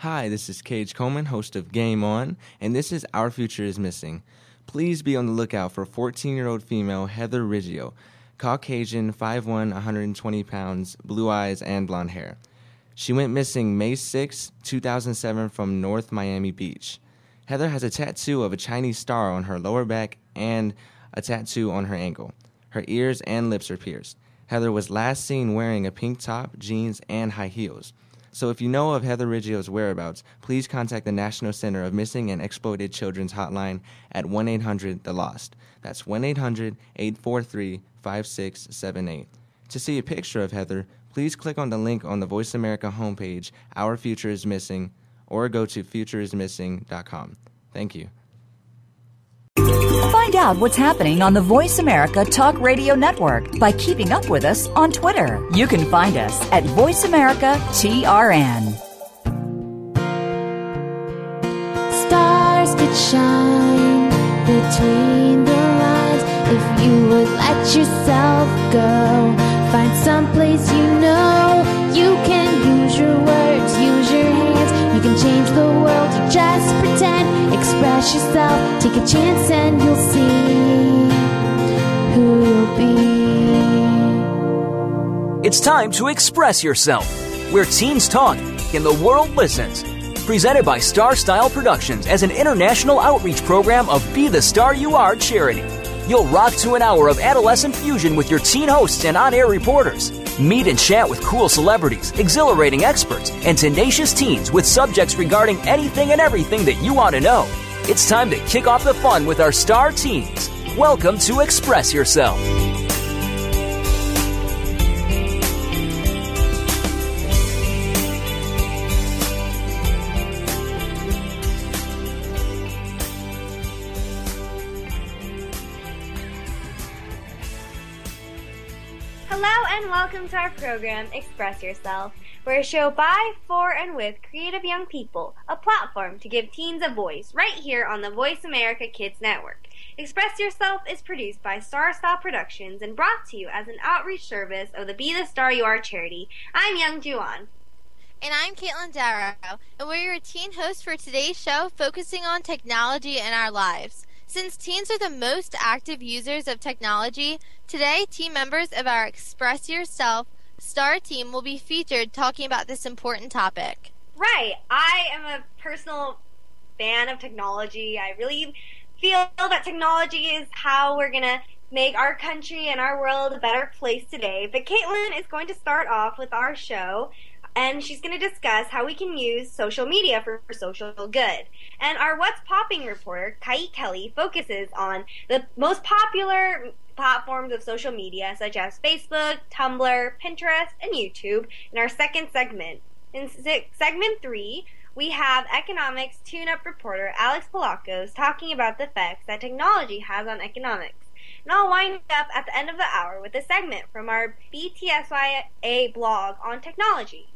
Hi, this is Cage Coleman, host of Game On, and this is Our Future is Missing. Please be on the lookout for 14 year old female Heather Riggio, Caucasian, 5'1, 120 pounds, blue eyes, and blonde hair. She went missing May 6, 2007, from North Miami Beach. Heather has a tattoo of a Chinese star on her lower back and a tattoo on her ankle. Her ears and lips are pierced. Heather was last seen wearing a pink top, jeans, and high heels. So if you know of Heather Riggio's whereabouts, please contact the National Center of Missing and Exploited Children's Hotline at 1 800 The Lost. That's 1 800 843 5678. To see a picture of Heather, please click on the link on the Voice America homepage, Our Future is Missing, or go to futureismissing.com. Thank you. Find out what's happening on the Voice America Talk Radio Network by keeping up with us on Twitter. You can find us at Voice America TRN. Stars could shine between the lines if you would let yourself go. Find someplace you know You can change the world. You just pretend, express yourself, take a chance, and you'll see who you'll be. It's time to express yourself, where teens talk and the world listens. Presented by Star Style Productions as an international outreach program of Be the Star You Are charity. You'll rock to an hour of adolescent fusion with your teen hosts and on air reporters. Meet and chat with cool celebrities, exhilarating experts, and tenacious teens with subjects regarding anything and everything that you want to know. It's time to kick off the fun with our star teens. Welcome to Express Yourself. Welcome to our program, Express Yourself. We're a show by, for, and with creative young people, a platform to give teens a voice right here on the Voice America Kids Network. Express Yourself is produced by Star Style Productions and brought to you as an outreach service of the Be the Star You Are charity. I'm Young Juan. And I'm Caitlin Darrow, and we're your teen host for today's show focusing on technology in our lives. Since teens are the most active users of technology, today team members of our Express Yourself Star team will be featured talking about this important topic. Right. I am a personal fan of technology. I really feel that technology is how we're going to make our country and our world a better place today. But Caitlin is going to start off with our show and she's going to discuss how we can use social media for, for, social good. And our What's Popping reporter, Kai Kelly, focuses on the most popular platforms of social media such as Facebook, Tumblr, Pinterest, and YouTube in our second segment. In se- segment three, we have economics tune-up reporter Alex Palakos talking about the effects that technology has on economics. And I'll wind up at the end of the hour with a segment from our BTSYA blog on technology.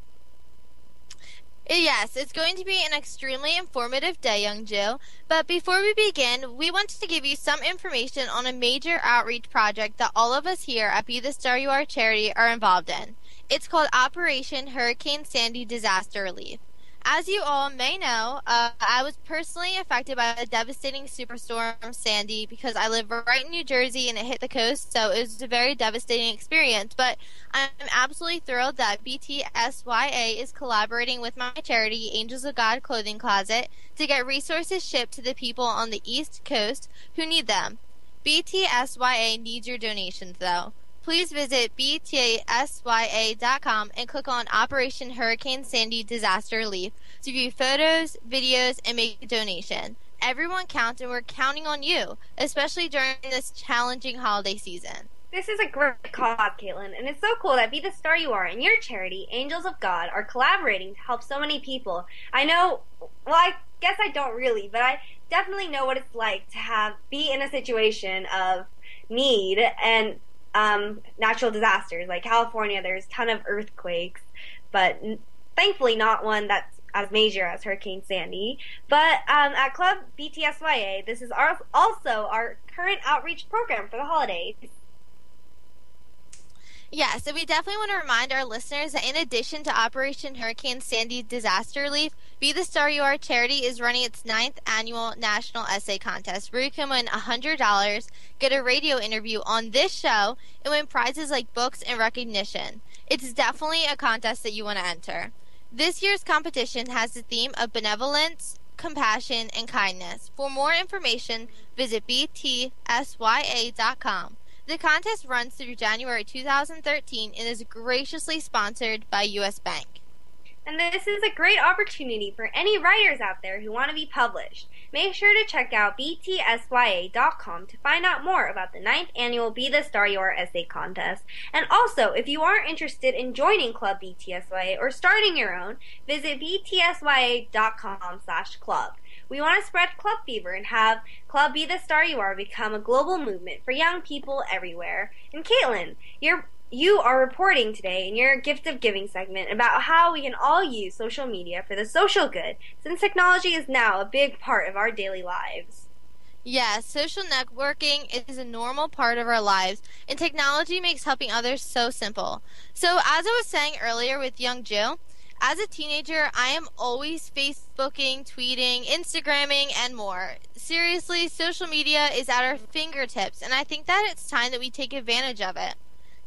Yes, it's going to be an extremely informative day, young Jill. But before we begin, we wanted to give you some information on a major outreach project that all of us here at Be the Star You Are charity are involved in. It's called Operation Hurricane Sandy Disaster Relief. As you all may know, uh, I was personally affected by the devastating superstorm Sandy because I live right in New Jersey and it hit the coast, so it was a very devastating experience. But I'm absolutely thrilled that BTSYA is collaborating with my charity, Angels of God Clothing Closet, to get resources shipped to the people on the East Coast who need them. BTSYA needs your donations, though please visit btsya.com and click on Operation Hurricane Sandy Disaster Relief to view photos, videos, and make a donation. Everyone counts, and we're counting on you, especially during this challenging holiday season. This is a great cause, Caitlin, and it's so cool that Be the Star You Are and your charity, Angels of God, are collaborating to help so many people. I know, well, I guess I don't really, but I definitely know what it's like to have be in a situation of need and um, natural disasters. Like California, there's a ton of earthquakes, but n- thankfully not one that's as major as Hurricane Sandy. But um, at Club BTSYA, this is our, also our current outreach program for the holidays. Yeah, so we definitely want to remind our listeners that in addition to Operation Hurricane Sandy disaster relief, Be the Star You Are charity is running its ninth annual national essay contest where you can win $100, get a radio interview on this show, and win prizes like books and recognition. It's definitely a contest that you want to enter. This year's competition has the theme of benevolence, compassion, and kindness. For more information, visit btsya.com. The contest runs through January 2013 and is graciously sponsored by U.S. Bank. And this is a great opportunity for any writers out there who want to be published. Make sure to check out btsya.com to find out more about the 9th annual Be the Star You Are essay contest. And also, if you are interested in joining Club BTSYA or starting your own, visit btsya.com slash club. We want to spread club fever and have Club Be the Star You Are become a global movement for young people everywhere. And Caitlin, you're you are reporting today in your gift of giving segment about how we can all use social media for the social good since technology is now a big part of our daily lives. Yes, social networking is a normal part of our lives, and technology makes helping others so simple. So, as I was saying earlier with young Jill, as a teenager, I am always Facebooking, tweeting, Instagramming, and more. Seriously, social media is at our fingertips, and I think that it's time that we take advantage of it.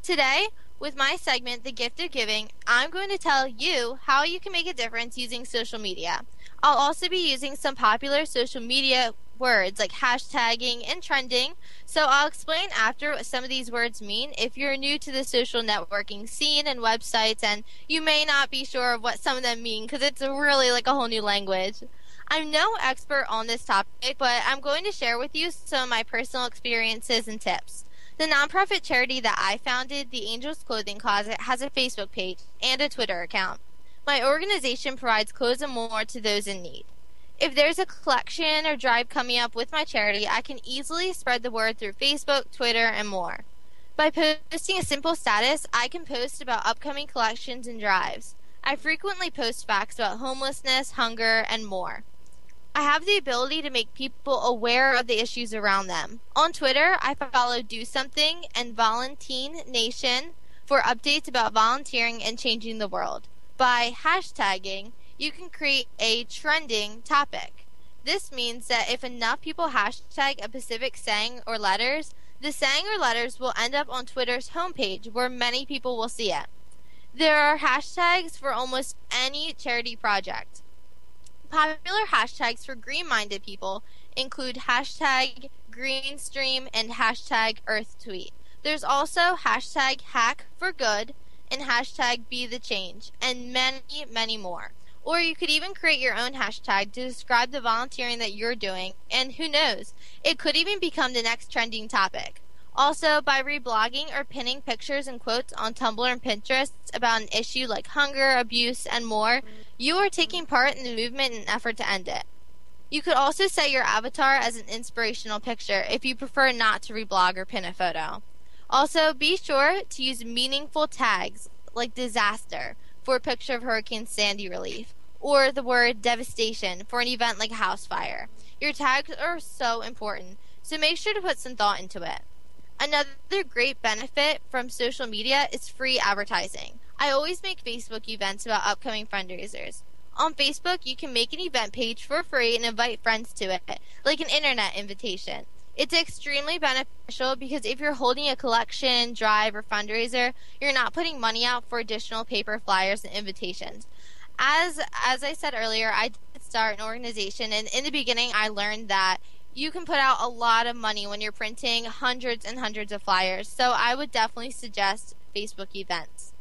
Today, with my segment, The Gift of Giving, I'm going to tell you how you can make a difference using social media. I'll also be using some popular social media words like hashtagging and trending, so I'll explain after what some of these words mean if you're new to the social networking scene and websites and you may not be sure of what some of them mean because it's really like a whole new language. I'm no expert on this topic, but I'm going to share with you some of my personal experiences and tips. The nonprofit charity that I founded, the Angels Clothing Closet, has a Facebook page and a Twitter account. My organization provides clothes and more to those in need. If there's a collection or drive coming up with my charity, I can easily spread the word through Facebook, Twitter, and more. By posting a simple status, I can post about upcoming collections and drives. I frequently post facts about homelessness, hunger, and more. I have the ability to make people aware of the issues around them. On Twitter, I follow Do Something and Volunteer Nation for updates about volunteering and changing the world. By hashtagging, you can create a trending topic. This means that if enough people hashtag a specific saying or letters, the saying or letters will end up on Twitter's homepage where many people will see it. There are hashtags for almost any charity project. Popular hashtags for green minded people include hashtag greenstream and hashtag earthtweet. There's also hashtag hack for good and hashtag be the change and many, many more. Or you could even create your own hashtag to describe the volunteering that you're doing, and who knows, it could even become the next trending topic. Also, by reblogging or pinning pictures and quotes on Tumblr and Pinterest about an issue like hunger, abuse, and more, you are taking part in the movement in an effort to end it. You could also set your avatar as an inspirational picture if you prefer not to reblog or pin a photo. Also, be sure to use meaningful tags like disaster for a picture of Hurricane Sandy relief, or the word devastation for an event like a house fire. Your tags are so important, so make sure to put some thought into it. Another great benefit from social media is free advertising. I always make Facebook events about upcoming fundraisers. On Facebook, you can make an event page for free and invite friends to it, like an internet invitation. It's extremely beneficial because if you're holding a collection, drive, or fundraiser, you're not putting money out for additional paper flyers and invitations. As as I said earlier, I did start an organization, and in the beginning, I learned that you can put out a lot of money when you're printing hundreds and hundreds of flyers. So I would definitely suggest Facebook events.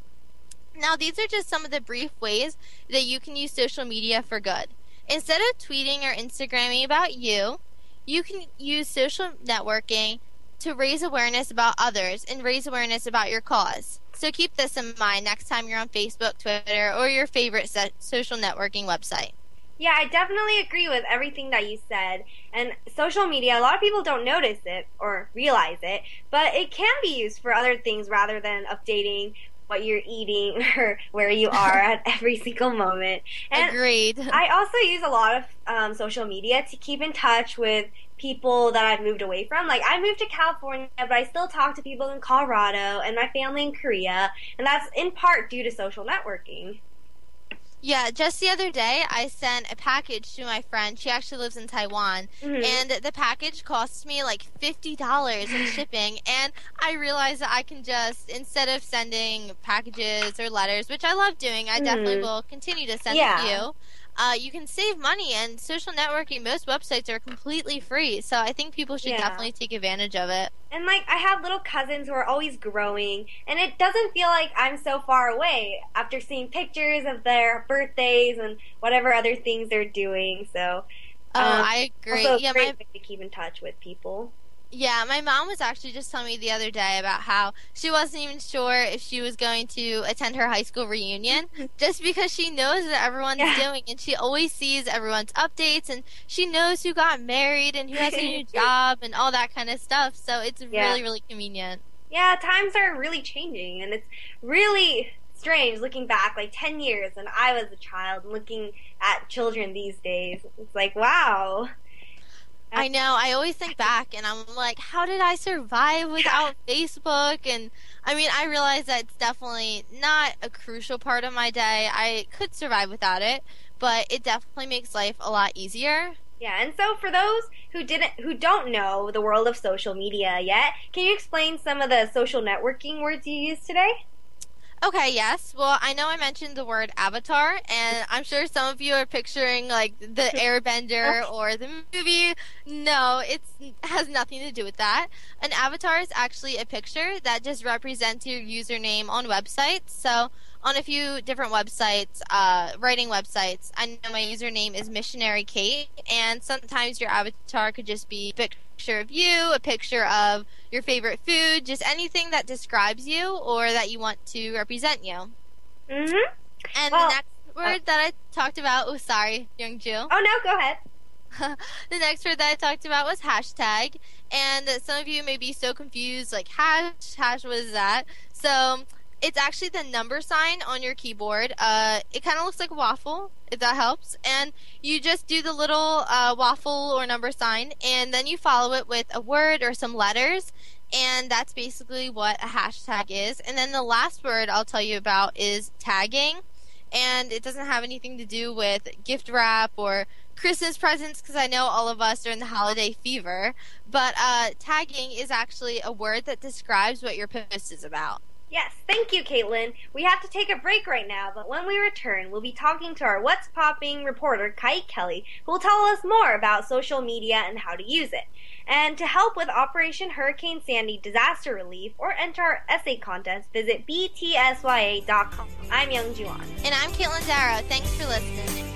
Now, these are just some of the brief ways that you can use social media for good. Instead of tweeting or Instagramming about you, you can use social networking to raise awareness about others and raise awareness about your cause. So keep this in mind next time you're on Facebook, Twitter, or your favorite social networking website. Yeah, I definitely agree with everything that you said. And social media, a lot of people don't notice it or realize it, but it can be used for other things rather than updating what you're eating or where you are at every single moment. And Agreed. I also use a lot of um, social media to keep in touch with people that I've moved away from. Like I moved to California, but I still talk to people in Colorado and my family in Korea, and that's in part due to social networking. Yeah, just the other day, I sent a package to my friend. She actually lives in Taiwan, Mhm. and the package cost me like fifty dollars in shipping. And I realized that I can just instead of sending packages or letters, which I love doing, I definitely Mhm. will continue to send Yeah. a few. Uh, you can save money, and social networking. Most websites are completely free, so I think people should Yeah. definitely take advantage of it. And like I have little cousins who are always growing, and it doesn't feel like I'm so far away after seeing pictures of their birthdays and whatever other things they're doing. So, Oh, um, I agree. yeah, great my way to keep in touch with people. Yeah, my mom was actually just telling me the other day about how she wasn't even sure if she was going to attend her high school reunion just because she knows that everyone's Yeah. doing and she always sees everyone's updates and she knows who got married and who has a new job and all that kind of stuff. So it's Yeah. really, really convenient. Yeah, times are really changing, and it's really strange looking back, like ten years when I was a child, and looking at children these days. It's like, wow. I know. I always think back and I'm like, how did I survive without Facebook? And I mean, I realize that it's definitely not a crucial part of my day. I could survive without it, but it definitely makes life a lot easier. Yeah, and so for those who didn't, who don't know the world of social media yet, can you explain some of the social networking words you used today? Okay, yes. Well, I know I mentioned the word avatar, and I'm sure some of you are picturing like the Airbender or the movie. No, it has nothing to do with that. An avatar is actually a picture that just represents your username on websites. So, on a few different websites, uh, writing websites, I know my username is Missionary Kate, and sometimes your avatar could just be a picture of you, a picture of your favorite food, just anything that describes you or that you want to represent you. Mm-hmm. And Well, the next word that I talked about, oh sorry, young Ju. Oh no, go ahead. the next word that I talked about was hashtag, and some of you may be so confused, like hash, hash, what is that? So it's actually the number sign on your keyboard. Uh, it kind of looks like a waffle, if that helps. And you just do the little uh, waffle or number sign, and then you follow it with a word or some letters. And that's basically what a hashtag is. And then the last word I'll tell you about is tagging. And it doesn't have anything to do with gift wrap or Christmas presents because I know all of us are in the holiday fever. But uh, tagging is actually a word that describes what your post is about. Yes, thank you, Caitlin. We have to take a break right now, but when we return, we'll be talking to our What's Popping reporter, Kai Kelly, who will tell us more about social media and how to use it. And to help with Operation Hurricane Sandy disaster relief or enter our essay contest, visit btsya.com. I'm Young Juan. And I'm Caitlin Darrow. Thanks for listening.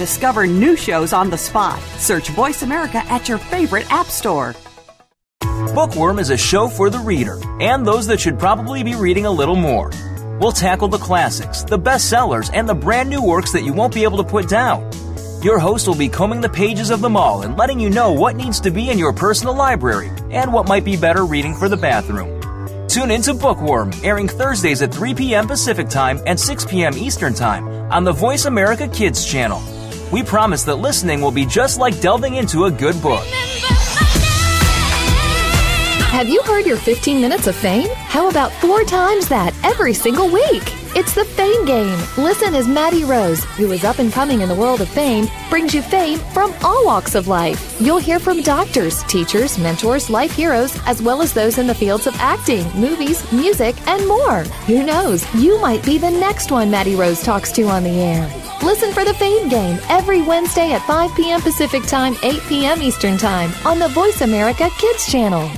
discover new shows on the spot. Search Voice America at your favorite app store. Bookworm is a show for the reader and those that should probably be reading a little more. We'll tackle the classics, the bestsellers, and the brand new works that you won't be able to put down. Your host will be combing the pages of them all and letting you know what needs to be in your personal library and what might be better reading for the bathroom. Tune into Bookworm, airing Thursdays at 3 p.m. Pacific Time and 6 p.m. Eastern Time on the Voice America Kids channel. We promise that listening will be just like delving into a good book. Have you heard your 15 minutes of fame? How about four times that every single week? It's the Fame Game. Listen as Maddie Rose, who is up and coming in the world of fame, brings you fame from all walks of life. You'll hear from doctors, teachers, mentors, life heroes, as well as those in the fields of acting, movies, music, and more. Who knows? You might be the next one Maddie Rose talks to on the air. Listen for the Fame Game every Wednesday at 5 p.m. Pacific Time, 8 p.m. Eastern Time on the Voice America Kids channel.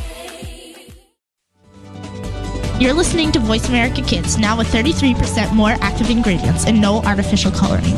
You're listening to Voice America Kids, now with 33% more active ingredients and no artificial coloring.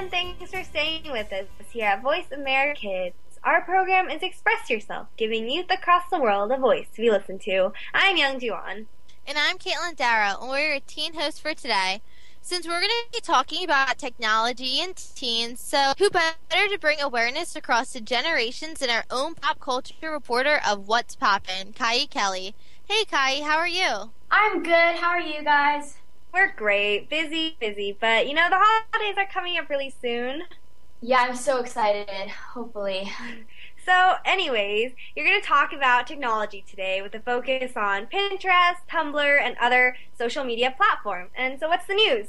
And thanks for staying with us here at Voice America Kids. Our program is Express Yourself, giving youth across the world a voice to be listened to. I'm Young Juan. And I'm Caitlin Darrow, and we're your teen host for today. Since we're going to be talking about technology and teens, so who better to bring awareness across the generations than our own pop culture reporter of What's Poppin', Kai Kelly. Hey Kai, how are you? I'm good. How are you guys? We're great. Busy, busy, but you know, the holidays are coming up really soon. Yeah, I'm so excited. Hopefully. So, anyways, you're going to talk about technology today with a focus on Pinterest, Tumblr, and other social media platforms. And so, what's the news?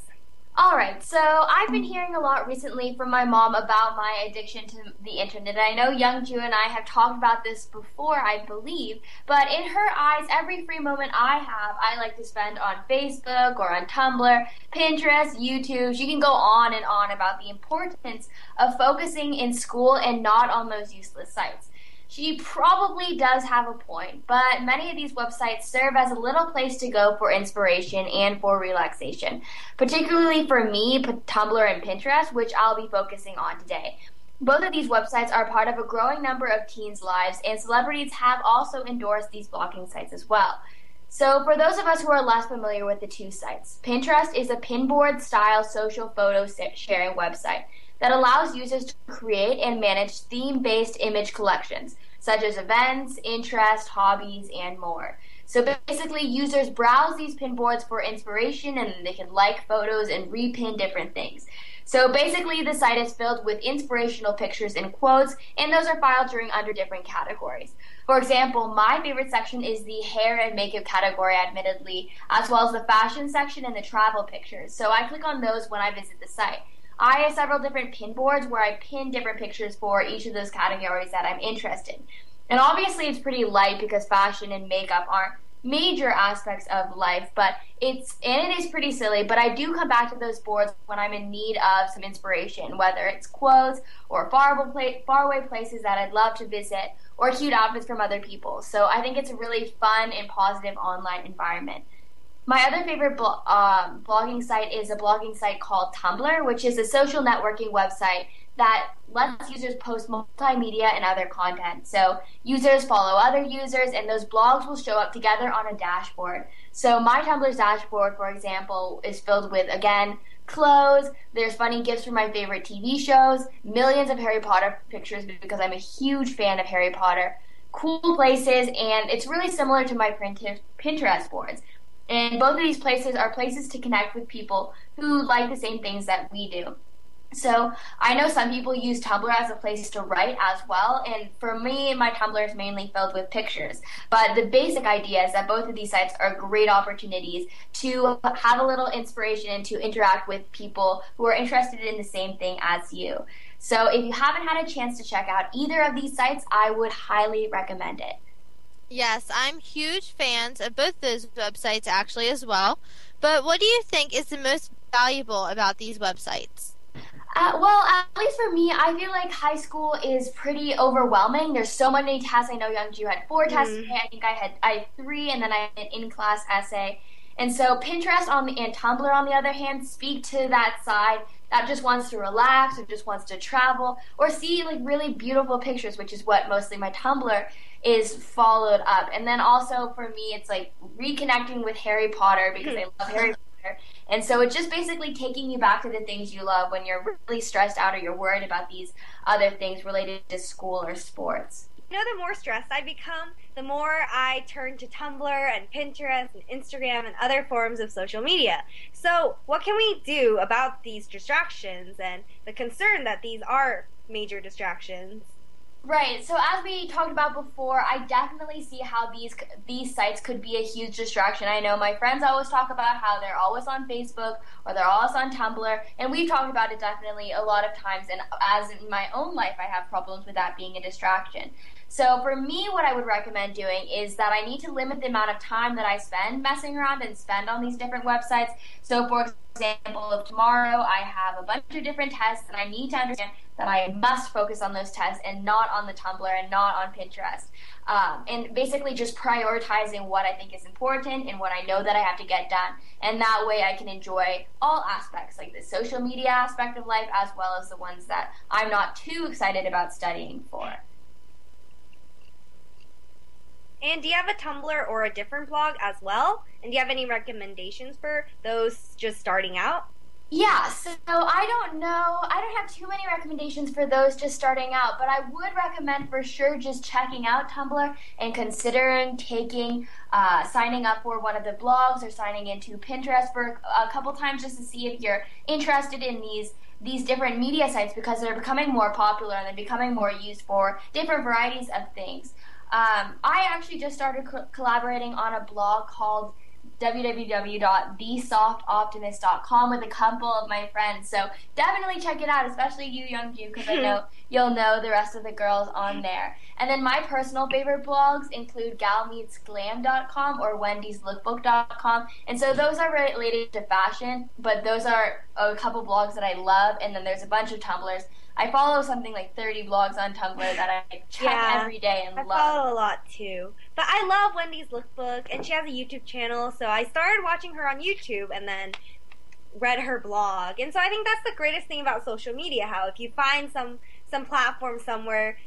All right, so I've been hearing a lot recently from my mom about my addiction to the internet. I know Young Ju and I have talked about this before, I believe, but in her eyes, every free moment I have, I like to spend on Facebook or on Tumblr, Pinterest, YouTube. She can go on and on about the importance of focusing in school and not on those useless sites. She probably does have a point, but many of these websites serve as a little place to go for inspiration and for relaxation, particularly for me, Tumblr and Pinterest, which I'll be focusing on today. Both of these websites are part of a growing number of teens' lives, and celebrities have also endorsed these blogging sites as well. So, for those of us who are less familiar with the two sites, Pinterest is a pinboard style social photo sharing website that allows users to create and manage theme based image collections, such as events, interests, hobbies, and more. So basically, users browse these pin boards for inspiration and they can like photos and repin different things. So basically, the site is filled with inspirational pictures and quotes, and those are filed during under different categories. For example, my favorite section is the hair and makeup category, admittedly, as well as the fashion section and the travel pictures. So I click on those when I visit the site. I have several different pin boards where I pin different pictures for each of those categories that I'm interested in. And obviously, it's pretty light because fashion and makeup aren't major aspects of life, but it's and it is pretty silly. But I do come back to those boards when I'm in need of some inspiration, whether it's quotes or faraway faraway places that I'd love to visit, or cute outfits from other people. So I think it's a really fun and positive online environment. My other favorite blo- um, blogging site is a blogging site called Tumblr, which is a social networking website that lets users post multimedia and other content. So users follow other users, and those blogs will show up together on a dashboard. So my Tumblr's dashboard, for example, is filled with again clothes. There's funny gifts from my favorite TV shows, millions of Harry Potter pictures because I'm a huge fan of Harry Potter. Cool places, and it's really similar to my Pinterest boards. And both of these places are places to connect with people who like the same things that we do. So I know some people use Tumblr as a place to write as well, and for me, my Tumblr is mainly filled with pictures. But the basic idea is that both of these sites are great opportunities to have a little inspiration and to interact with people who are interested in the same thing as you. So if you haven't had a chance to check out either of these sites, I would highly recommend it. Yes, I'm huge fans of both those websites actually as well. But what do you think is the most valuable about these websites? Uh, well, at least for me, I feel like high school is pretty overwhelming. There's so many tests. I know Young Ju had four tests mm. today. I think I had I had three, and then I had an in-class essay. And so Pinterest on the and Tumblr, on the other hand, speak to that side that just wants to relax or just wants to travel or see like really beautiful pictures, which is what mostly my Tumblr is followed up. And then also for me, it's like reconnecting with Harry Potter because I love Harry Potter. And so it's just basically taking you back to the things you love when you're really stressed out or you're worried about these other things related to school or sports. You know the more stressed I become, the more I turn to Tumblr and Pinterest and Instagram and other forms of social media. So, what can we do about these distractions and the concern that these are major distractions? Right. So as we talked about before, I definitely see how these these sites could be a huge distraction. I know my friends always talk about how they're always on Facebook or they're always on Tumblr, and we've talked about it definitely a lot of times. And as in my own life, I have problems with that being a distraction. So for me, what I would recommend doing is that I need to limit the amount of time that I spend messing around and spend on these different websites. So for example, of tomorrow, I have a bunch of different tests, and I need to understand that I must focus on those tests and not on the Tumblr and not on Pinterest. Um, and basically just prioritizing what I think is important and what I know that I have to get done. And that way I can enjoy all aspects, like the social media aspect of life, as well as the ones that I'm not too excited about studying for. And do you have a Tumblr or a different blog as well? And do you have any recommendations for those just starting out? Yeah, so I don't know. I don't have too many recommendations for those just starting out, but I would recommend for sure just checking out Tumblr and considering taking, uh, signing up for one of the blogs or signing into Pinterest for a couple times just to see if you're interested in these these different media sites because they're becoming more popular and they're becoming more used for different varieties of things. Um, I actually just started co- collaborating on a blog called www.thesoftoptimist.com with a couple of my friends. So definitely check it out, especially you, Young Ju, because I know you'll know the rest of the girls on there. And then my personal favorite blogs include galmeetsglam.com or wendyslookbook.com. And so those are related to fashion, but those are a couple blogs that I love. And then there's a bunch of Tumblrs I follow something like 30 blogs on Tumblr that I check yeah, every day and I love. I follow a lot too. But I love Wendy's Lookbook, and she has a YouTube channel, so I started watching her on YouTube and then read her blog. And so I think that's the greatest thing about social media, how if you find some some platform somewhere,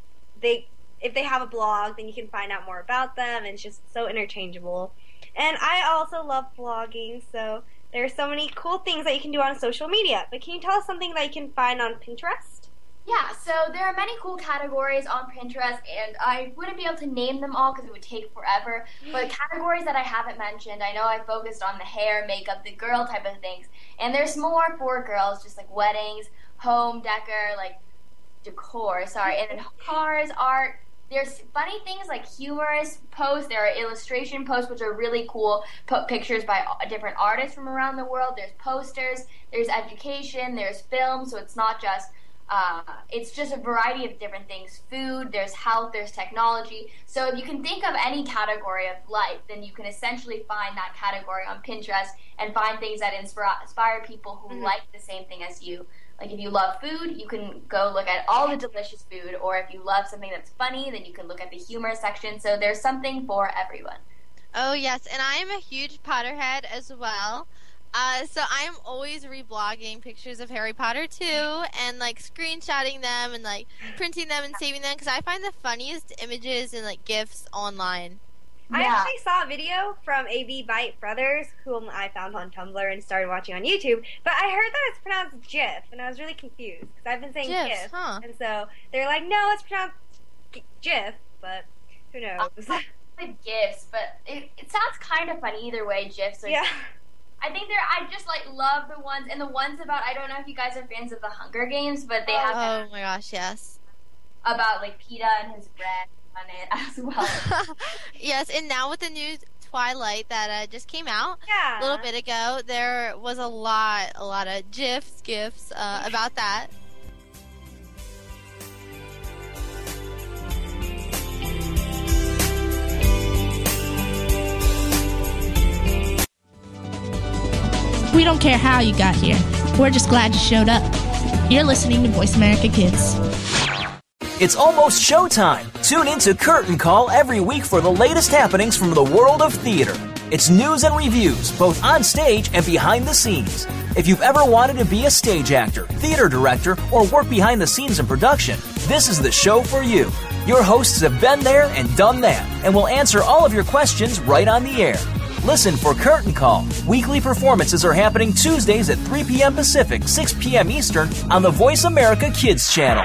they if they have a blog, then you can find out more about them, and it's just so interchangeable. And I also love blogging, so there are so many cool things that you can do on social media. But can you tell us something that you can find on Pinterest? Yeah, so there are many cool categories on Pinterest, and I wouldn't be able to name them all because it would take forever. But categories that I haven't mentioned, I know I focused on the hair, makeup, the girl type of things, and there's more for girls, just like weddings, home decor, like decor. Sorry, and then cars, art. There's funny things like humorous posts. There are illustration posts, which are really cool. Po- pictures by uh, different artists from around the world. There's posters. There's education. There's film. So it's not just uh, it's just a variety of different things food, there's health, there's technology. So if you can think of any category of life, then you can essentially find that category on Pinterest and find things that inspire, inspire people who mm-hmm. like the same thing as you. Like if you love food, you can go look at all the delicious food, or if you love something that's funny, then you can look at the humor section. So there's something for everyone. Oh yes, and I am a huge Potterhead as well. Uh, so I'm always reblogging pictures of Harry Potter too, and like screenshotting them and like printing them and saving them because I find the funniest images and like gifs online. I actually saw a video from AV Bite Brothers, whom I found on Tumblr and started watching on YouTube. But I heard that it's pronounced GIF, and I was really confused because I've been saying GIF, GIF huh? and so they're like, "No, it's pronounced GIF," but who knows? The GIFs, but it, it sounds kind of funny either way. GIFs. Or yeah. I think they're. I just like love the ones and the ones about. I don't know if you guys are fans of the Hunger Games, but they have. Oh my gosh, yes. About like Peeta and his bread on it as well. yes, and now with the new Twilight that uh, just came out yeah. a little bit ago, there was a lot, a lot of gifs, gifs uh, about that. We don't care how you got here. We're just glad you showed up. You're listening to Voice America Kids. It's almost showtime. Tune in to Curtain Call every week for the latest happenings from the world of theater. It's news and reviews, both on stage and behind the scenes. If you've ever wanted to be a stage actor, theater director, or work behind the scenes in production, this is the show for you. Your hosts have been there and done that, and will answer all of your questions right on the air. Listen for Curtain Call. Weekly performances are happening Tuesdays at 3 p.m. Pacific, 6 p.m. Eastern on the Voice America Kids channel.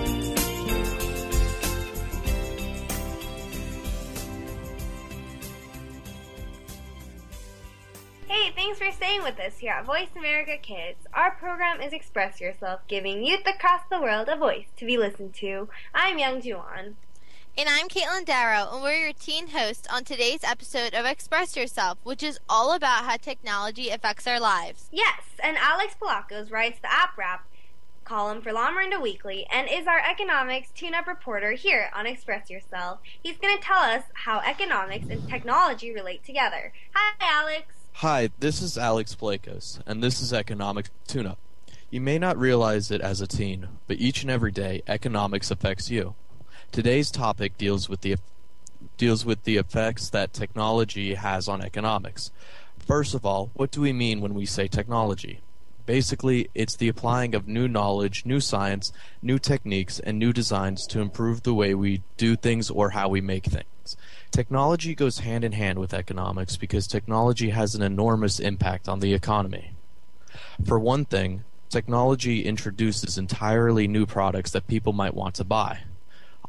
Voice America Kids. Our program is Express Yourself, giving youth across the world a voice to be listened to. I'm Young Juan. And I'm Caitlin Darrow, and we're your teen host on today's episode of Express Yourself, which is all about how technology affects our lives. Yes, and Alex Palacos writes the App Wrap column for La Mirada Weekly and is our economics tune-up reporter here on Express Yourself. He's going to tell us how economics and technology relate together. Hi, Alex. Hi, this is Alex Blakos, and this is Economics Tune Up. You may not realize it as a teen, but each and every day, economics affects you. Today's topic deals with the deals with the effects that technology has on economics. First of all, what do we mean when we say technology? Basically, it's the applying of new knowledge, new science, new techniques, and new designs to improve the way we do things or how we make things. Technology goes hand in hand with economics because technology has an enormous impact on the economy. For one thing, technology introduces entirely new products that people might want to buy.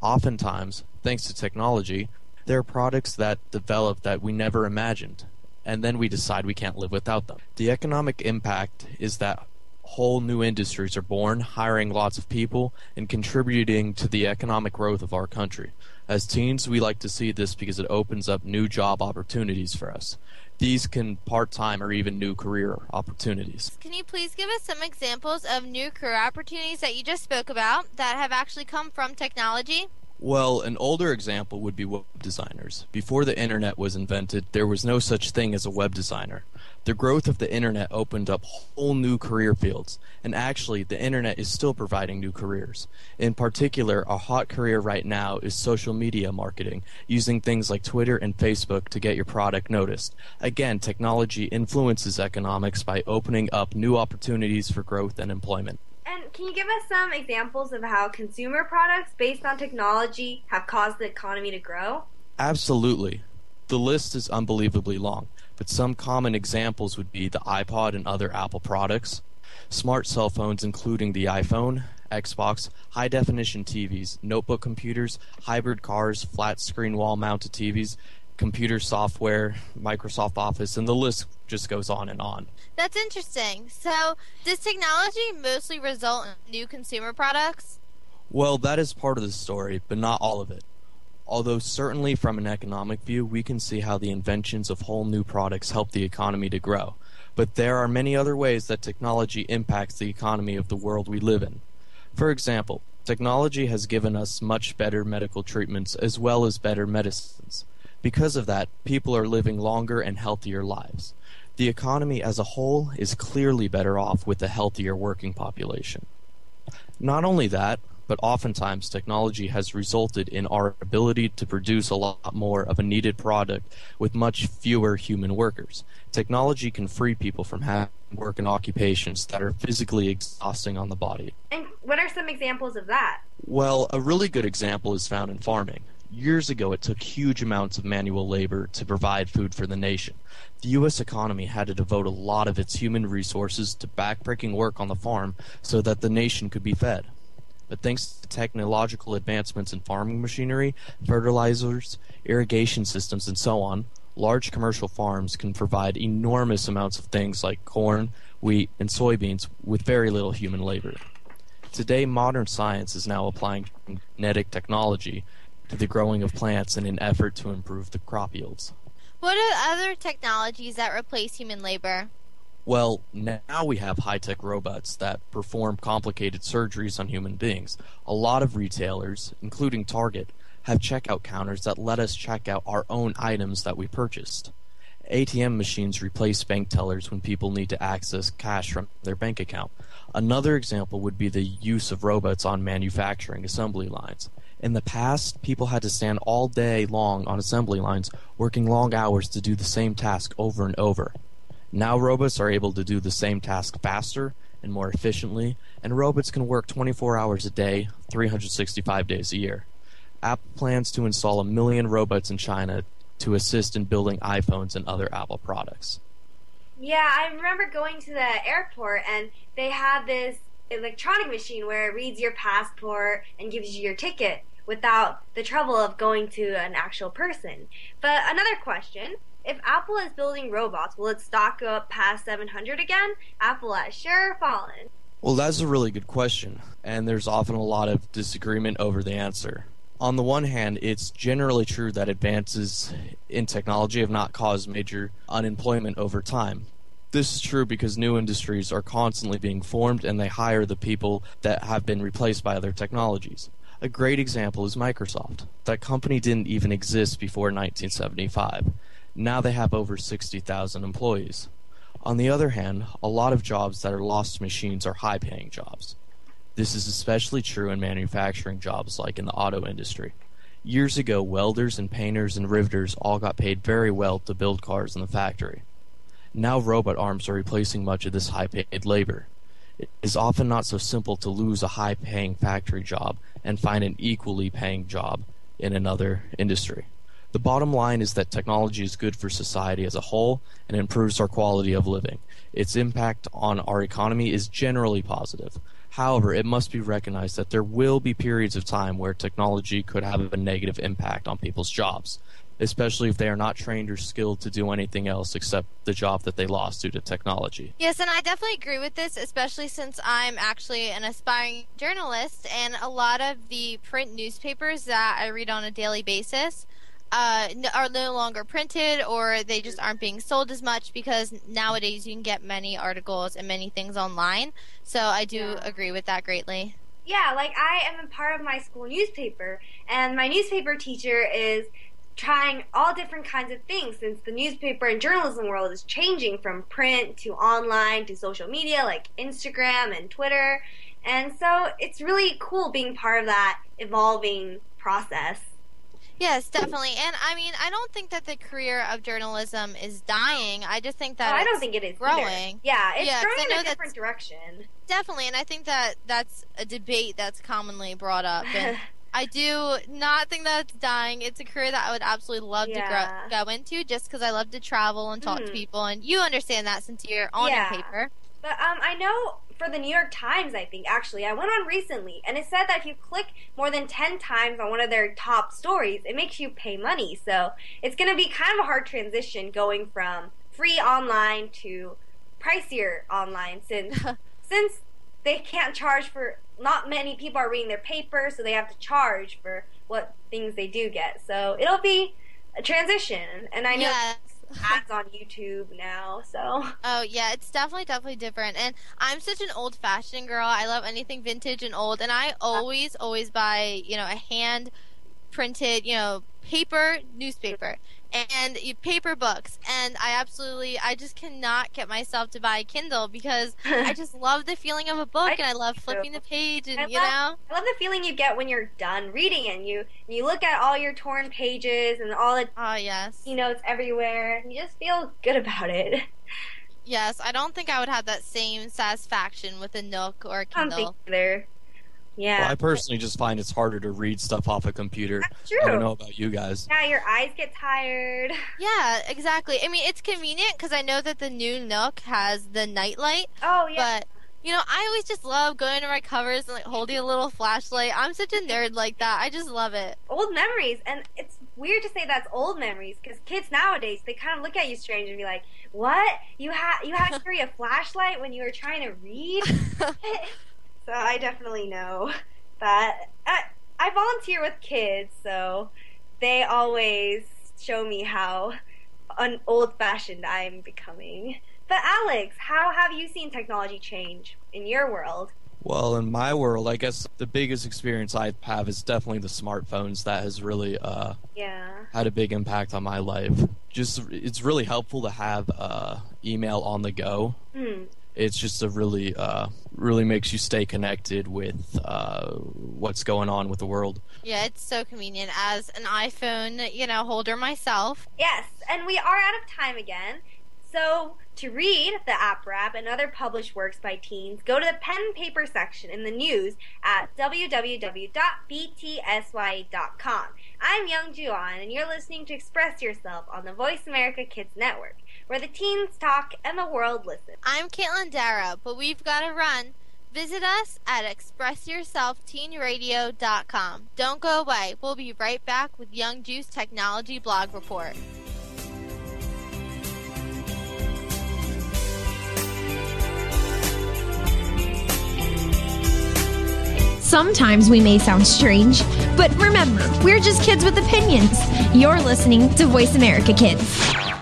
Oftentimes, thanks to technology, there are products that develop that we never imagined, and then we decide we can't live without them. The economic impact is that whole new industries are born, hiring lots of people, and contributing to the economic growth of our country. As teens, we like to see this because it opens up new job opportunities for us. These can part time or even new career opportunities. Can you please give us some examples of new career opportunities that you just spoke about that have actually come from technology? Well, an older example would be web designers. Before the internet was invented, there was no such thing as a web designer. The growth of the internet opened up whole new career fields, and actually, the internet is still providing new careers. In particular, a hot career right now is social media marketing, using things like Twitter and Facebook to get your product noticed. Again, technology influences economics by opening up new opportunities for growth and employment. And can you give us some examples of how consumer products based on technology have caused the economy to grow? Absolutely. The list is unbelievably long, but some common examples would be the iPod and other Apple products, smart cell phones including the iPhone, Xbox, high definition TVs, notebook computers, hybrid cars, flat screen wall mounted TVs, computer software, Microsoft Office, and the list just goes on and on. That's interesting. So, does technology mostly result in new consumer products? Well, that is part of the story, but not all of it. Although, certainly from an economic view, we can see how the inventions of whole new products help the economy to grow. But there are many other ways that technology impacts the economy of the world we live in. For example, technology has given us much better medical treatments as well as better medicines. Because of that, people are living longer and healthier lives. The economy as a whole is clearly better off with a healthier working population. Not only that, but oftentimes technology has resulted in our ability to produce a lot more of a needed product with much fewer human workers. Technology can free people from having work in occupations that are physically exhausting on the body. And what are some examples of that? Well, a really good example is found in farming. Years ago, it took huge amounts of manual labor to provide food for the nation. The U.S. economy had to devote a lot of its human resources to backbreaking work on the farm so that the nation could be fed. But thanks to technological advancements in farming machinery, fertilizers, irrigation systems, and so on, large commercial farms can provide enormous amounts of things like corn, wheat, and soybeans with very little human labor. Today, modern science is now applying genetic technology to the growing of plants in an effort to improve the crop yields. What are other technologies that replace human labor? Well, now we have high tech robots that perform complicated surgeries on human beings. A lot of retailers, including Target, have checkout counters that let us check out our own items that we purchased. ATM machines replace bank tellers when people need to access cash from their bank account. Another example would be the use of robots on manufacturing assembly lines. In the past, people had to stand all day long on assembly lines, working long hours to do the same task over and over. Now robots are able to do the same task faster and more efficiently, and robots can work 24 hours a day, 365 days a year. Apple plans to install a million robots in China to assist in building iPhones and other Apple products. Yeah, I remember going to the airport and they had this electronic machine where it reads your passport and gives you your ticket without the trouble of going to an actual person. But another question if Apple is building robots, will its stock go up past 700 again? Apple has sure fallen. Well, that's a really good question, and there's often a lot of disagreement over the answer. On the one hand, it's generally true that advances in technology have not caused major unemployment over time. This is true because new industries are constantly being formed and they hire the people that have been replaced by other technologies. A great example is Microsoft. That company didn't even exist before 1975. Now they have over 60,000 employees. On the other hand, a lot of jobs that are lost to machines are high paying jobs. This is especially true in manufacturing jobs like in the auto industry. Years ago, welders and painters and riveters all got paid very well to build cars in the factory. Now robot arms are replacing much of this high paid labor. It is often not so simple to lose a high paying factory job and find an equally paying job in another industry. The bottom line is that technology is good for society as a whole and improves our quality of living. Its impact on our economy is generally positive. However, it must be recognized that there will be periods of time where technology could have a negative impact on people's jobs, especially if they are not trained or skilled to do anything else except the job that they lost due to technology. Yes, and I definitely agree with this, especially since I'm actually an aspiring journalist, and a lot of the print newspapers that I read on a daily basis uh, are no longer printed or they just aren't being sold as much because nowadays you can get many articles and many things online. So I do yeah. agree with that greatly. Yeah, like I am a part of my school newspaper, and my newspaper teacher is trying all different kinds of things since the newspaper and journalism world is changing from print to online to social media like Instagram and Twitter. And so it's really cool being part of that evolving process. Yes, definitely. And I mean, I don't think that the career of journalism is dying. I just think that oh, I don't think it is growing. Either. Yeah, it's yeah, growing in a different direction. Definitely, and I think that that's a debate that's commonly brought up. And I do not think that it's dying. It's a career that I would absolutely love yeah. to grow, go into, just because I love to travel and talk mm. to mm-hmm. people, and you understand that since you're on yeah. your paper. But um, I know for the New York Times, I think, actually. I went on recently, and it said that if you click more than 10 times on one of their top stories, it makes you pay money. So it's going to be kind of a hard transition going from free online to pricier online since since they can't charge for not many people are reading their paper so they have to charge for what things they do get so it'll be a transition and i know ads on YouTube now, so. Oh yeah, it's definitely definitely different. And I'm such an old fashioned girl. I love anything vintage and old, and I always always buy you know a hand printed you know paper newspaper and paper books. And i absolutely i just cannot get myself to buy a kindle because i just love the feeling of a book I and i love flipping the page and I you love, know? I love the feeling you get when you're done reading and you you look at all your torn pages and all the oh yes. you know it's everywhere and you just feel good about it. Yes i don't think i would have that same satisfaction with a nook or a kindle I don't think either Yeah. Well, I personally just find it's harder to read stuff off a computer. That's true. I don't know about you guys. Yeah, your eyes get tired. Yeah, exactly. I mean, it's convenient because I know that the new Nook has the night light. Oh yeah. But you know, I always just love going to my covers and like holding a little flashlight. I'm such a nerd like that. I just love it. Old memories, and it's weird to say that's old memories because kids nowadays they kind of look at you strange and be like, "What? You had you had to carry a flashlight when you were trying to read?" so I definitely know that. I, I volunteer with kids, so they always show me how un- old-fashioned I'm becoming. But Alex, how have you seen technology change in your world? Well, in my world, I guess the biggest experience I have is definitely the smartphones. That has really uh, Yeah. had a big impact on my life. Just it's really helpful to have uh, email on the go. Hmm. It's just a really uh, really makes you stay connected with uh, what's going on with the world. Yeah, it's so convenient as an iPhone, you know, holder myself. Yes, and we are out of time again. So, to read the app wrap and other published works by teens, go to the pen and paper section in the news at www.btsy.com. I'm Young Juan, and you're listening to Express Yourself on the Voice America Kids Network, where the teens talk and the world listens. I'm Caitlin Darrow, but we've got to run. Visit us at expressyourselfteenradio.com. Don't go away. We'll be right back with Young Ju's Technology Blog Report. Sometimes we may sound strange, but remember, we're just kids with opinions. You're listening to Voice America Kids.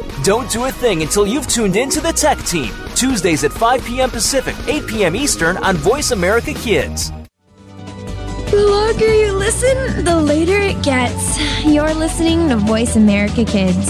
Don't do a thing until you've tuned in to the Tech Team, Tuesdays at 5 p.m. Pacific, 8 p.m. Eastern on Voice America Kids. The longer you listen, the later it gets. You're listening to Voice America Kids.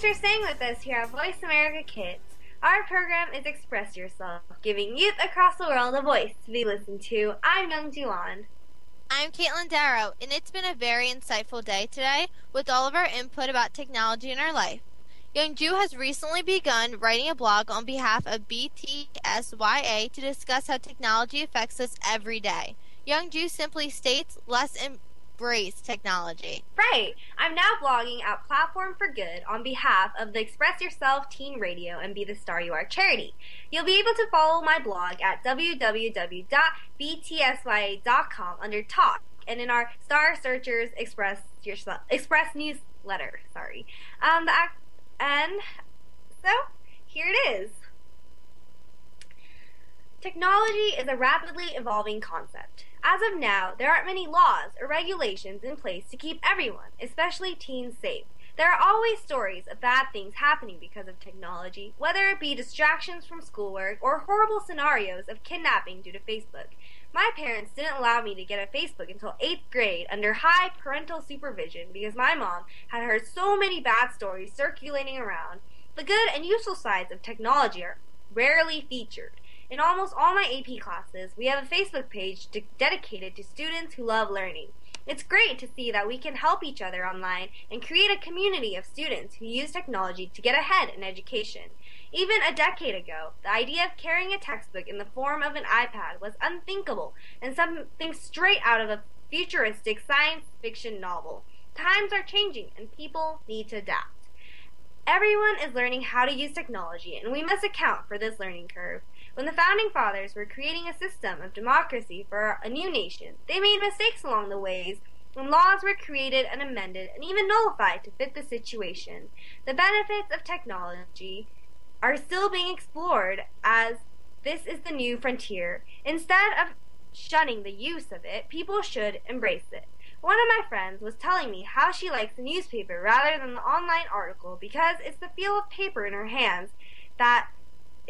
Thanks for staying with us here at Voice America Kids. Our program is Express Yourself, giving youth across the world a voice to be listened to. I'm Young Juan. I'm Caitlin Darrow, and it's been a very insightful day today with all of our input about technology in our life. Young Ju has recently begun writing a blog on behalf of BTSYA to discuss how technology affects us every day. Young Ju simply states, let's embrace technology. Right. I'm now blogging at Platform for Good on behalf of the Express Yourself Teen Radio and Be the Star You Are charity. You'll be able to follow my blog at www.btsya.com under Talk and in our Star Searchers Express Yourself Express newsletter. Sorry. Um, the and so here it is. Technology is a rapidly evolving concept. As of now, there aren't many laws or regulations in place to keep everyone, especially teens, safe. There are always stories of bad things happening because of technology, whether it be distractions from schoolwork or horrible scenarios of kidnapping due to Facebook. My parents didn't allow me to get a Facebook until 8th grade under high parental supervision because my mom had heard so many bad stories circulating around. The good and useful sides of technology are rarely featured. In almost all my AP classes, we have a Facebook page de- dedicated to students who love learning. It's great to see that we can help each other online and create a community of students who use technology to get ahead in education. Even a decade ago, the idea of carrying a textbook in the form of an iPad was unthinkable and something straight out of a futuristic science fiction novel. Times are changing and people need to adapt. Everyone is learning how to use technology, and we must account for this learning curve. When the founding fathers were creating a system of democracy for a new nation, they made mistakes along the ways when laws were created and amended and even nullified to fit the situation. The benefits of technology are still being explored as this is the new frontier. Instead of shunning the use of it, people should embrace it. One of my friends was telling me how she likes the newspaper rather than the online article because it's the feel of paper in her hands that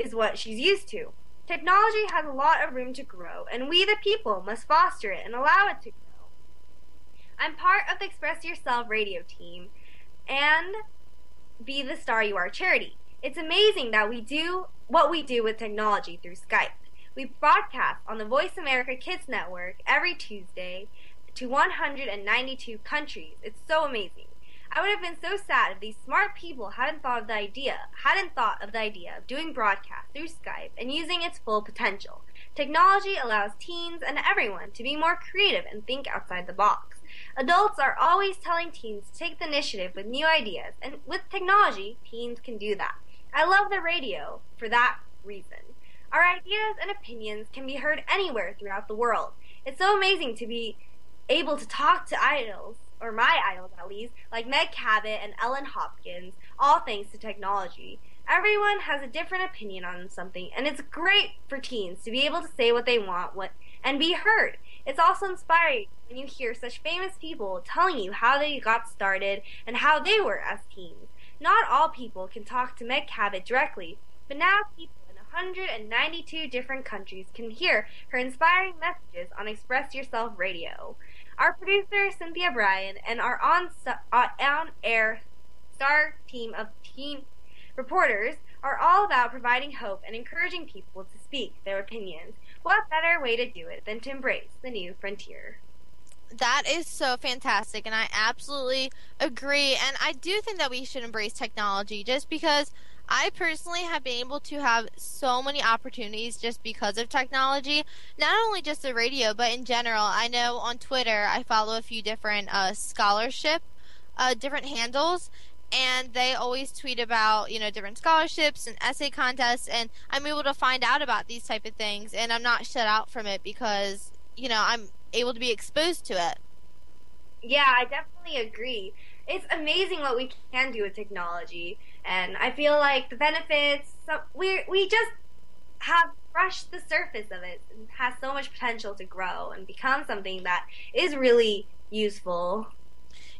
is what she's used to. Technology has a lot of room to grow, and we, the people, must foster it and allow it to grow. I'm part of the Express Yourself radio team and Be the Star You Are charity. It's amazing that we do what we do with technology through Skype. We broadcast on the Voice America Kids Network every Tuesday to 192 countries. It's so amazing. I would have been so sad if these smart people hadn't thought of the idea, hadn't thought of the idea of doing broadcast through Skype and using its full potential. Technology allows teens and everyone to be more creative and think outside the box. Adults are always telling teens to take the initiative with new ideas, and with technology, teens can do that. I love the radio for that reason. Our ideas and opinions can be heard anywhere throughout the world. It's so amazing to be able to talk to idols, or my idols at least, like Meg Cabot and Ellen Hopkins, all thanks to technology. Everyone has a different opinion on something, and it's great for teens to be able to say what they want what, and be heard. It's also inspiring when you hear such famous people telling you how they got started and how they were as teens. Not all people can talk to Meg Cabot directly, but now people in 192 different countries can hear her inspiring messages on Express Yourself Radio. Our producer, Cynthia Brian, and our on, uh, on air star team of team reporters are all about providing hope and encouraging people to speak their opinions. What better way to do it than to embrace the new frontier? That is so fantastic, and I absolutely agree. And I do think that we should embrace technology just because I personally have been able to have so many opportunities just because of technology. Not only just the radio, but in general. I know on Twitter I follow a few different uh, scholarship, uh, different handles, and they always tweet about you know different scholarships and essay contests, and I'm able to find out about these type of things, and I'm not shut out from it because you know I'm able to be exposed to it. Yeah, I definitely agree. It's amazing what we can do with technology, and I feel like the benefits. So we we just have brushed the surface of it. It has so much potential to grow and become something that is really useful.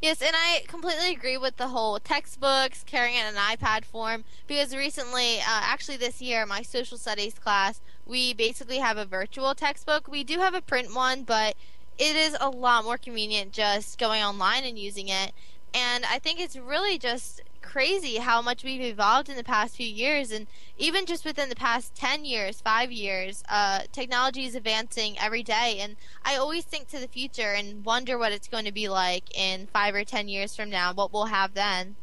Yes, and I completely agree with the whole textbooks carrying it in an iPad form because recently, uh, actually this year, my social studies class, we basically have a virtual textbook. We do have a print one, but it is a lot more convenient just going online and using it. And I think it's really just crazy how much we've evolved in the past few years, and even just within the past 10 years, 5 years, uh, technology is advancing every day. And I always think to the future and wonder what it's going to be like in 5 or 10 years from now, what we'll have then.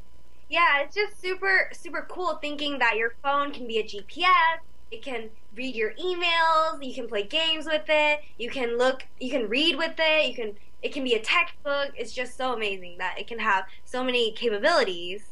Yeah, it's just super, super cool thinking that your phone can be a GPS. It can read your emails. You can play games with it. You can look. You can read with it. You can. It can be a textbook. It's just so amazing that it can have so many capabilities.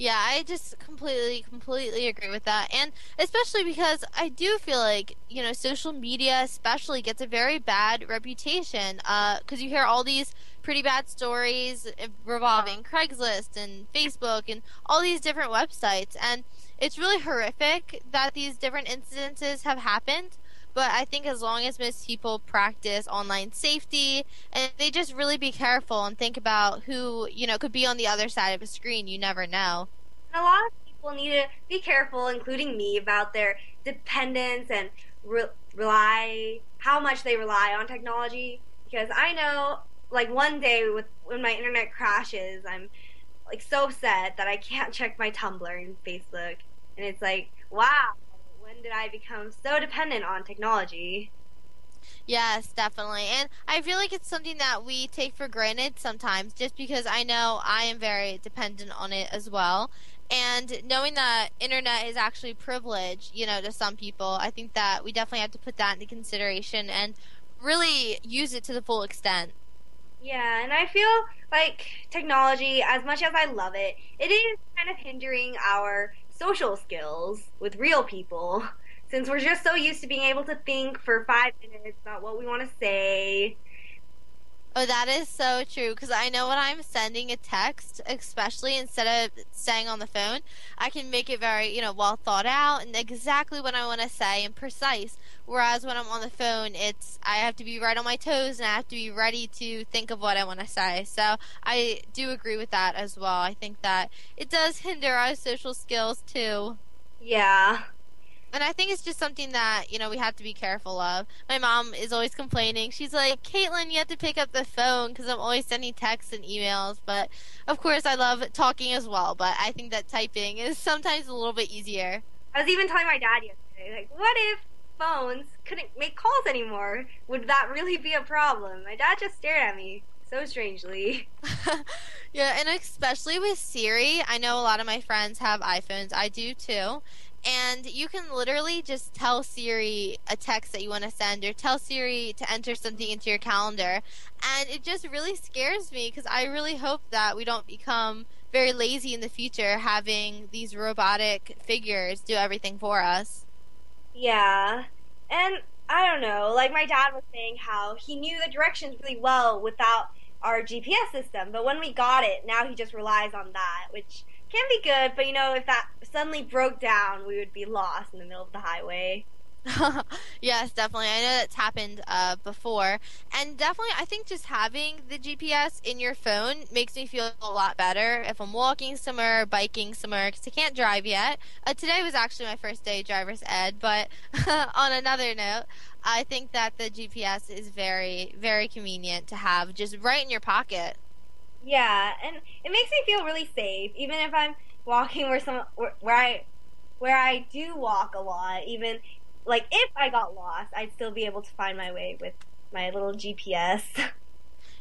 Yeah, I just completely, completely agree with that. And especially because I do feel like, you know, social media especially gets a very bad reputation. Because uh, you hear all these pretty bad stories revolving Craigslist and Facebook and all these different websites. And it's really horrific that these different incidences have happened. But I think as long as most people practice online safety and they just really be careful and think about who, you know, could be on the other side of a screen, you never know. And a lot of people need to be careful, including me, about their dependence and re- rely, how much they rely on technology. Because I know, like, one day with when my internet crashes, I'm like so upset that I can't check my Tumblr and Facebook. And it's like, wow, when did I become so dependent on technology? Yes, definitely. And I feel like it's something that we take for granted sometimes just because I know I am very dependent on it as well. And knowing that internet is actually privilege, you know, to some people, I think that we definitely have to put that into consideration and really use it to the full extent. Yeah, and I feel like technology, as much as I love it, it is kind of hindering our social skills with real people since we're just so used to being able to think for five minutes about what we want to say. Oh, that is so true. Because I know when I'm sending a text, especially instead of saying on the phone, I can make it very, you know, well thought out and exactly what I want to say and precise. Whereas when I'm on the phone, it's I have to be right on my toes and I have to be ready to think of what I want to say. So I do agree with that as well. I think that it does hinder our social skills too. Yeah and I think it's just something that you know we have to be careful of. My mom is always complaining. She's like, "Caitlin, you have to pick up the phone because I'm always sending texts and emails." But of course, I love talking as well. But I think that typing is sometimes a little bit easier. I was even telling my dad yesterday, like, "What if phones couldn't make calls anymore? Would that really be a problem?" My dad just stared at me so strangely. yeah, and especially with Siri, I know a lot of my friends have iPhones. I do too and you can literally just tell Siri a text that you want to send or tell Siri to enter something into your calendar. And it just really scares me because I really hope that we don't become very lazy in the future having these robotic figures do everything for us. Yeah. And I don't know, like my dad was saying how he knew the directions really well without our GPS system, but when we got it, now he just relies on that, which can be good, but you know, if that suddenly broke down, we would be lost in the middle of the highway. yes, definitely. I know that's happened uh, before, and definitely, I think just having the GPS in your phone makes me feel a lot better if I'm walking somewhere, biking somewhere, because I can't drive yet. Uh, today was actually my first day driver's ed, but on another note, I think that the GPS is very, very convenient to have just right in your pocket. Yeah, and it makes me feel really safe, even if I'm walking where some where, where I where I do walk a lot. Even like if I got lost, I'd still be able to find my way with my little GPS.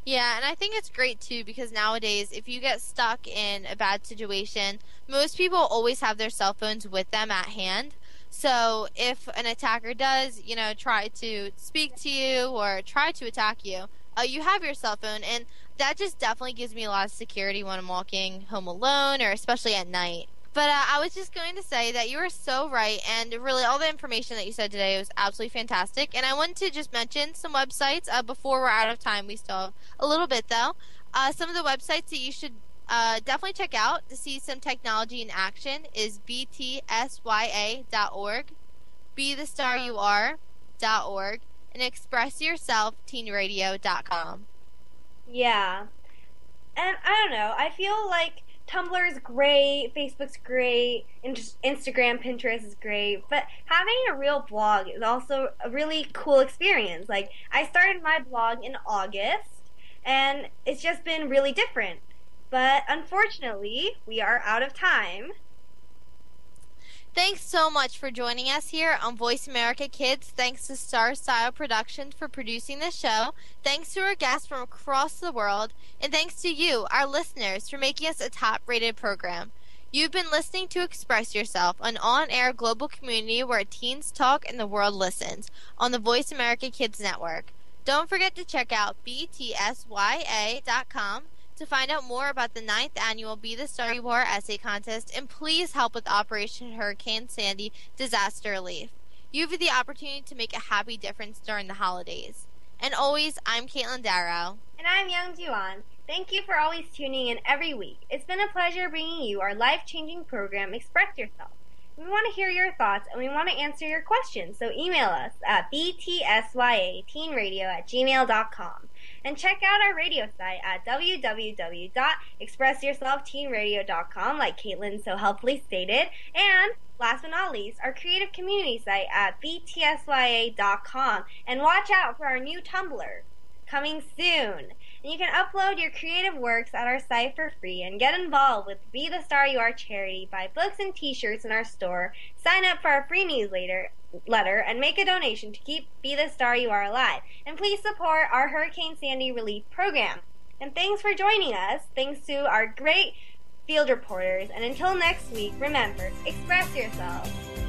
Yeah, and I think it's great too because nowadays, if you get stuck in a bad situation, most people always have their cell phones with them at hand. So if an attacker does, you know, try to speak to you or try to attack you, uh, you have your cell phone, and that just definitely gives me a lot of security when I'm walking home alone or especially at night. But uh, I was just going to say that you were so right, and really all the information that you said today was absolutely fantastic. And I wanted to just mention some websites uh, before we're out of time. We still have a little bit though. Uh, some of the websites that you should uh, definitely check out to see some technology in action is btsya.org, be the star you are.org, and expressyourselfteenradio.com. Yeah. And I don't know, I feel like Tumblr is great, Facebook's great, Instagram, Pinterest is great, but having a real blog is also a really cool experience. Like, I started my blog in August, and it's just been really different. But unfortunately, we are out of time. Thanks so much for joining us here on Voice America Kids. Thanks to Star Style Productions for producing the show. Thanks to our guests from across the world. And thanks to you, our listeners, for making us a top rated program. You've been listening to Express Yourself, an on air global community where teens talk and the world listens on the Voice America Kids Network. Don't forget to check out btsya.com to find out more about the ninth annual Be the Star You Are essay contest and please help with Operation Hurricane Sandy disaster relief. You have the opportunity to make a happy difference during the holidays. And always, I'm Caitlin Darrow. And I'm Young Juan. Thank you for always tuning in every week. It's been a pleasure bringing you our life changing program, Express Yourself. We want to hear your thoughts and we want to answer your questions, so email us at btsyateenradio at gmail.com. And check out our radio site at www.expressyourselfteenradio.com, like Caitlin so helpfully stated. And last but not least, our creative community site at btsya.com. And watch out for our new Tumblr coming soon. And you can upload your creative works at our site for free and get involved with Be the Star You Are charity, buy books and t-shirts in our store, sign up for our free newsletter, letter, and make a donation to keep Be the Star You Are alive. And please support our Hurricane Sandy relief program. And thanks for joining us. Thanks to our great field reporters. And until next week, remember, express yourself.